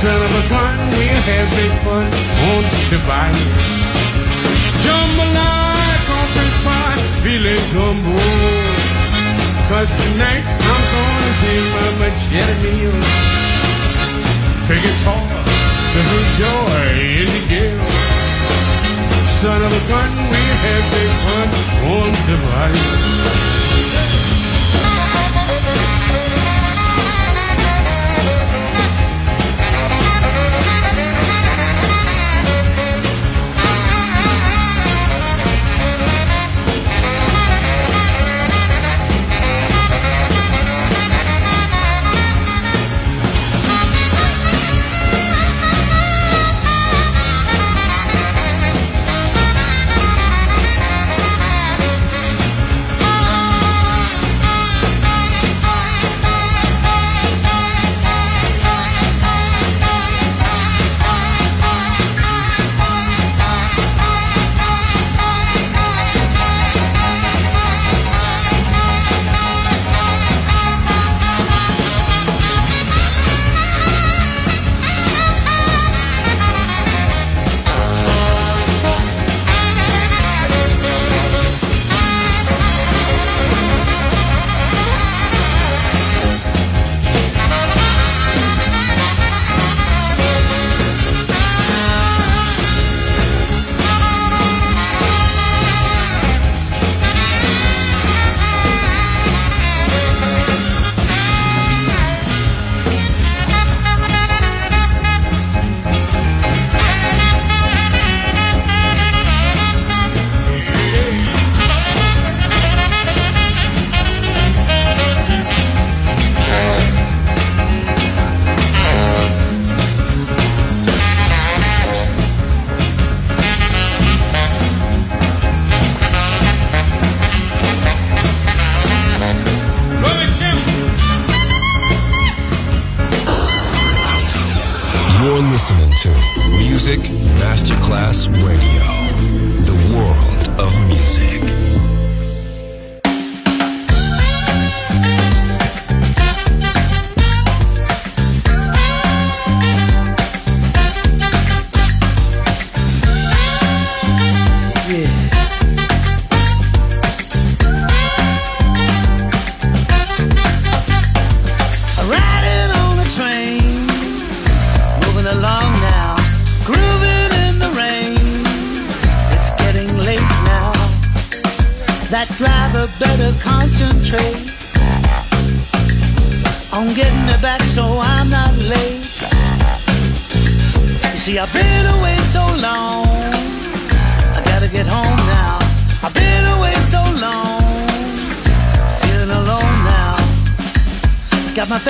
Son of a gun, we have big fun on the bayou. Jambalaya, country fun, feeling gumbo. Cause tonight I'm gonna see Mama Jeremy. Big guitar, the her joy in the gale. Son of a gun, we have big fun on the bayou.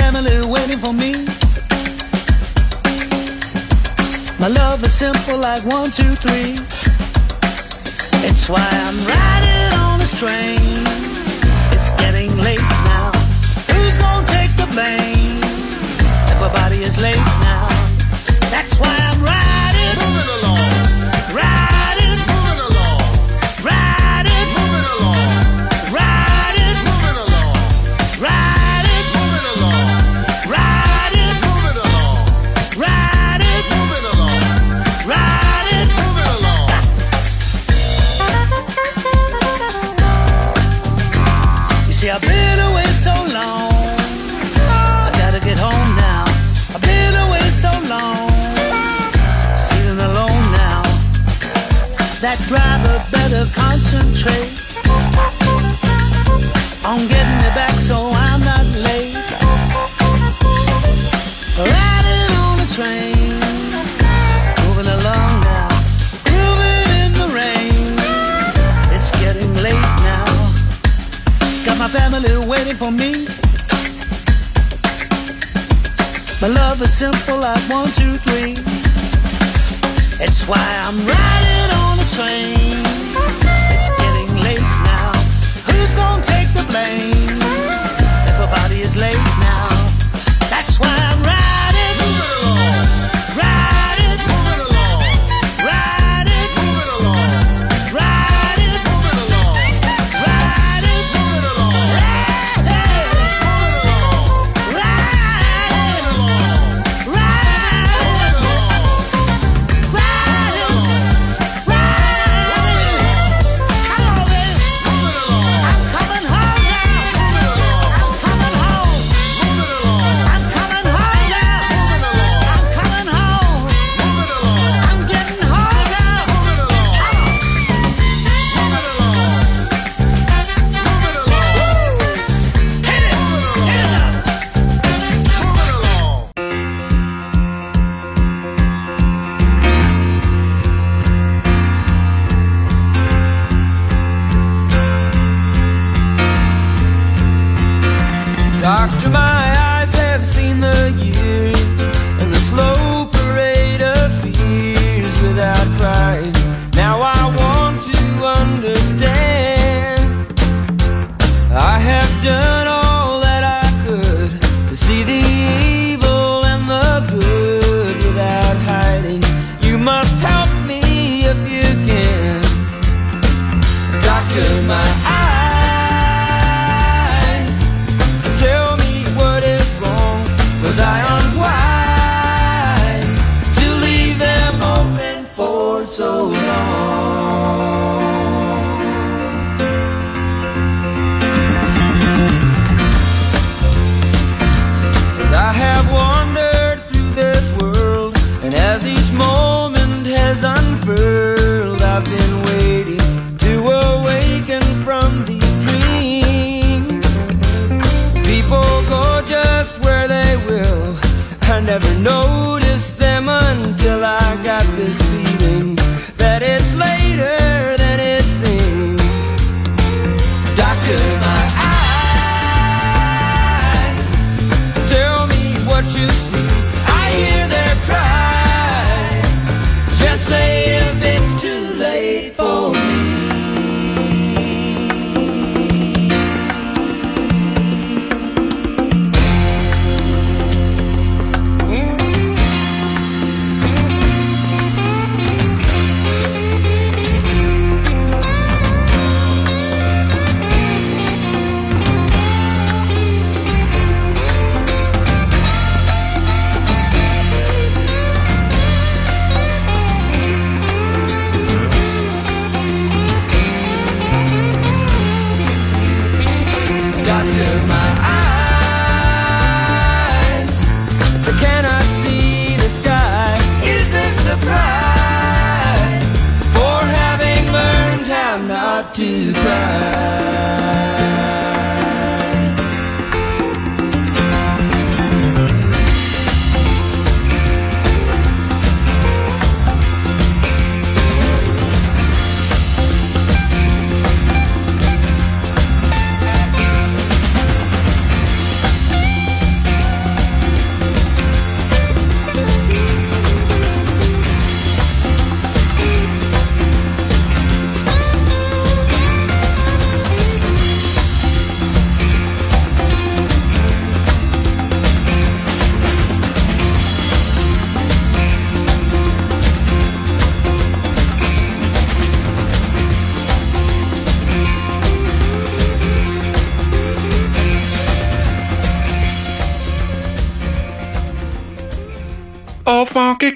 Family waiting for me. My love is simple like one, two, three. It's why I'm riding on this train. It's getting late now. Who's gonna take the blame? Everybody is late now. That's why I'm riding. Moving along. Concentrate on getting back so I'm not late. Riding on the train, moving along now, in the rain. It's getting late now. Got my family waiting for me. My love is simple like one, two, three. It's why I'm riding on the train. Who's gonna take the blame? Everybody is late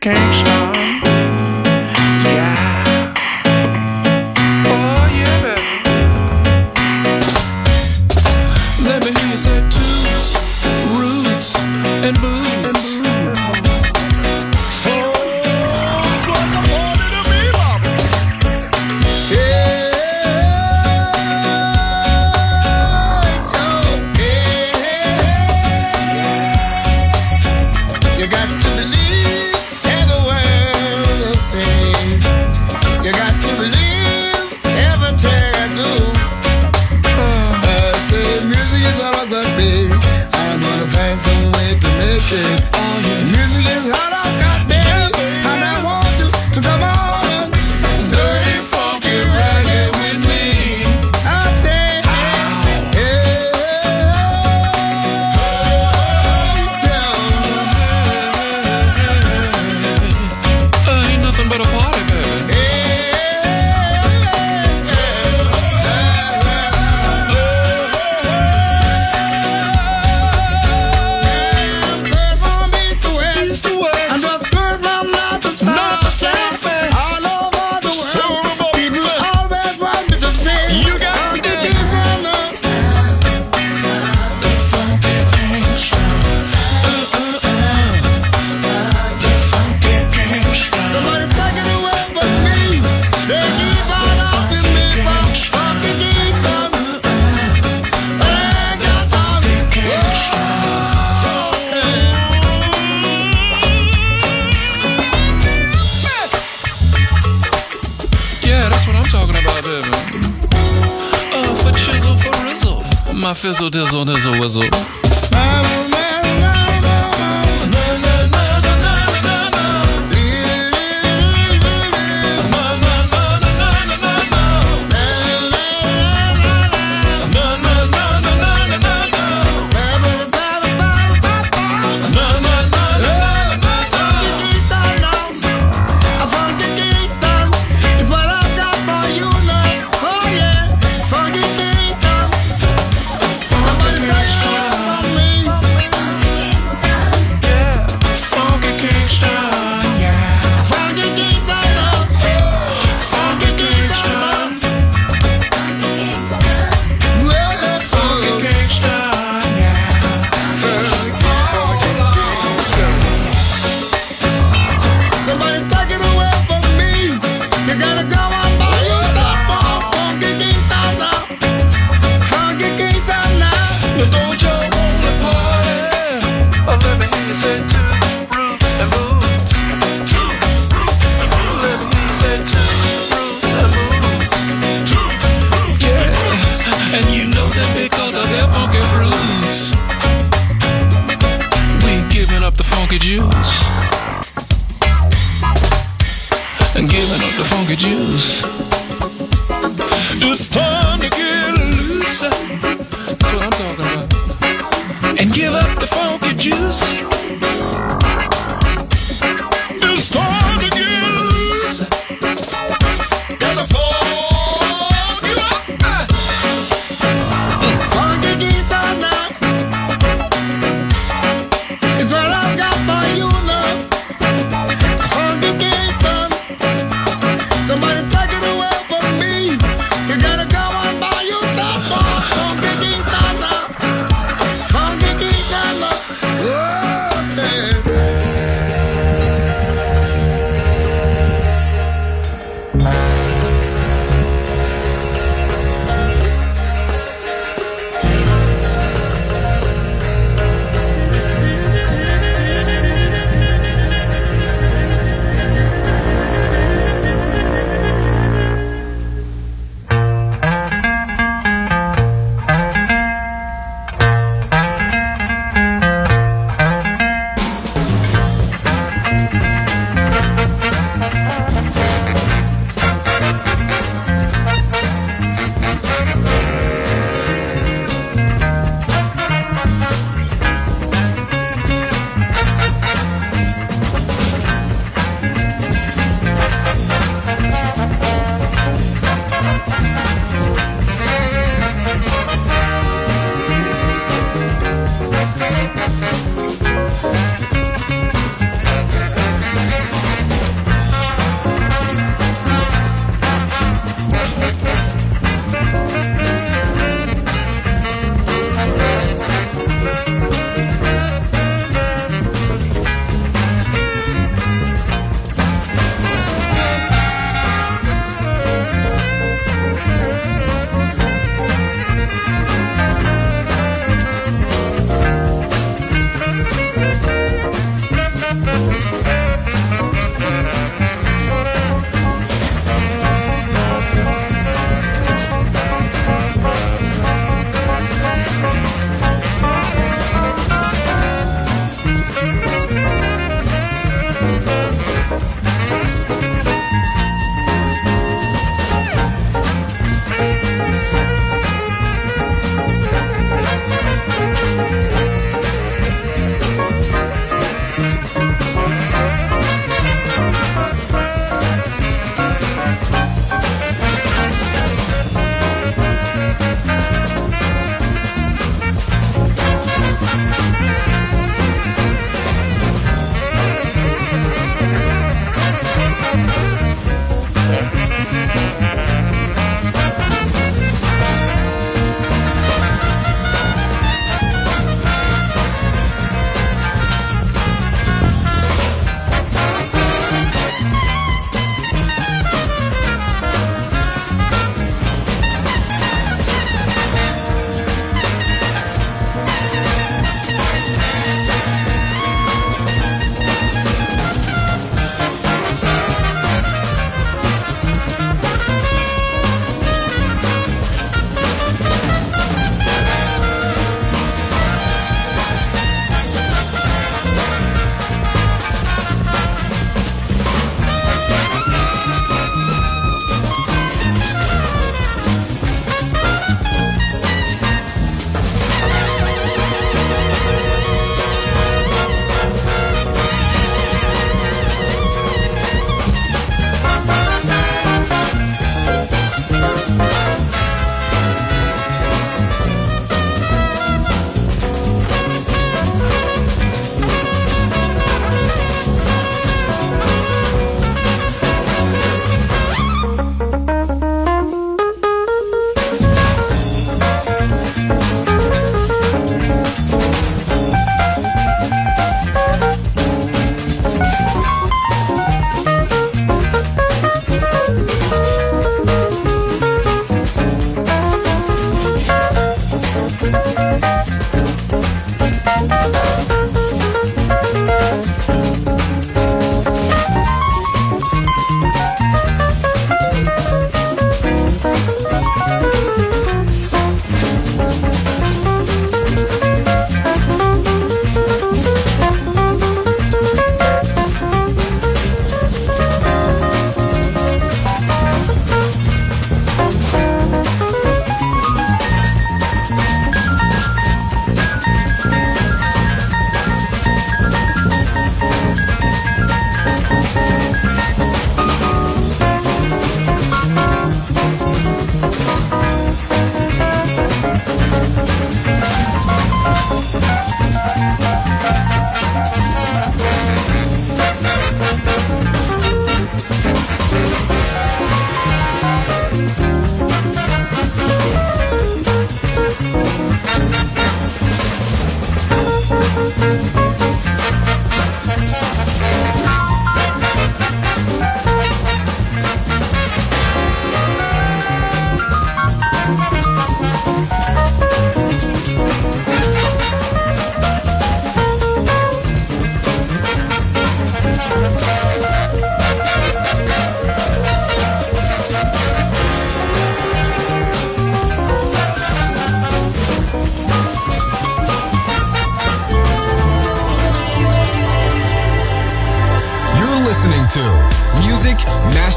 funky My fizzle, dizzle, dizzle, whizzle.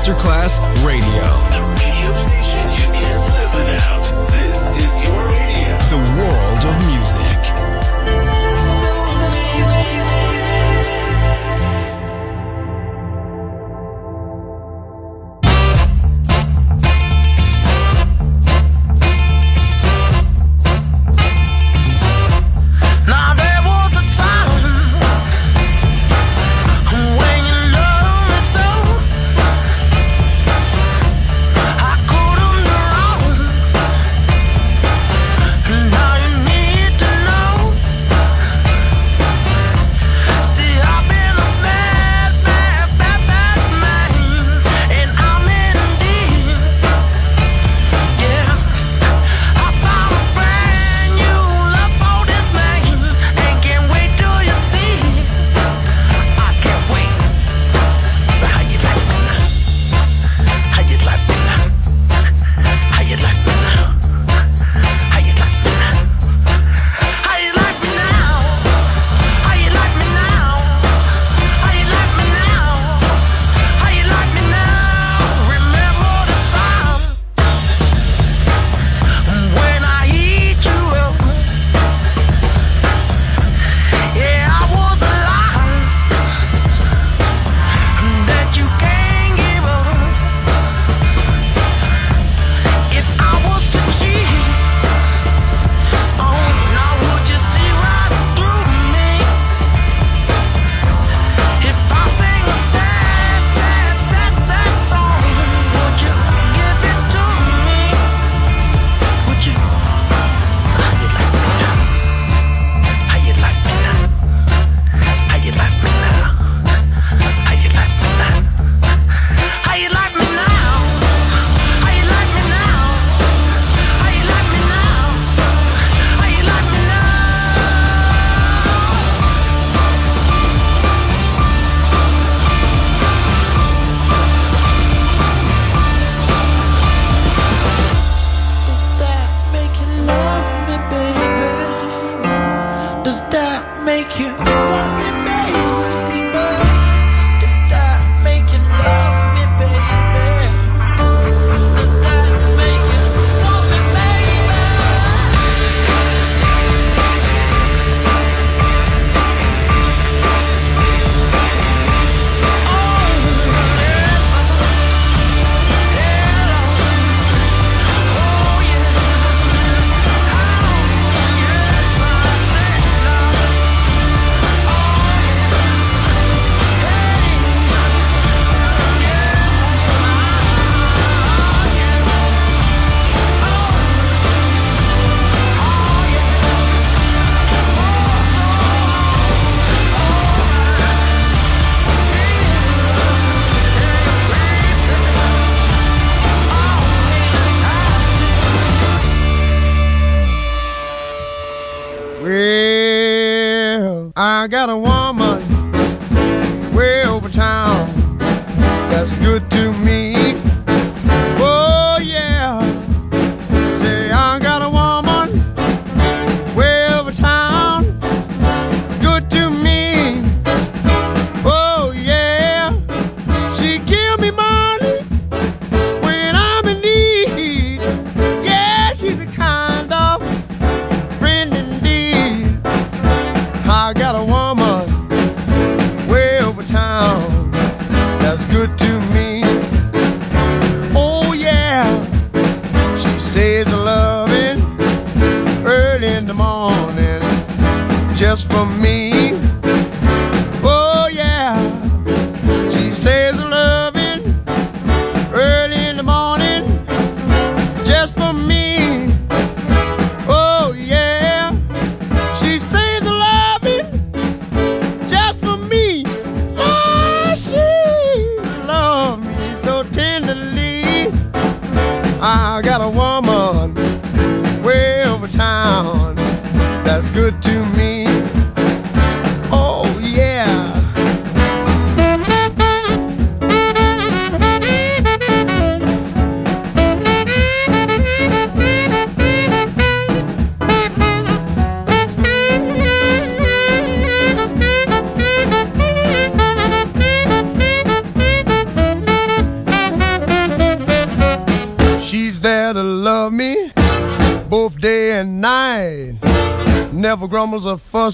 Masterclass Radio.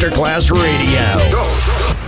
Masterclass Radio.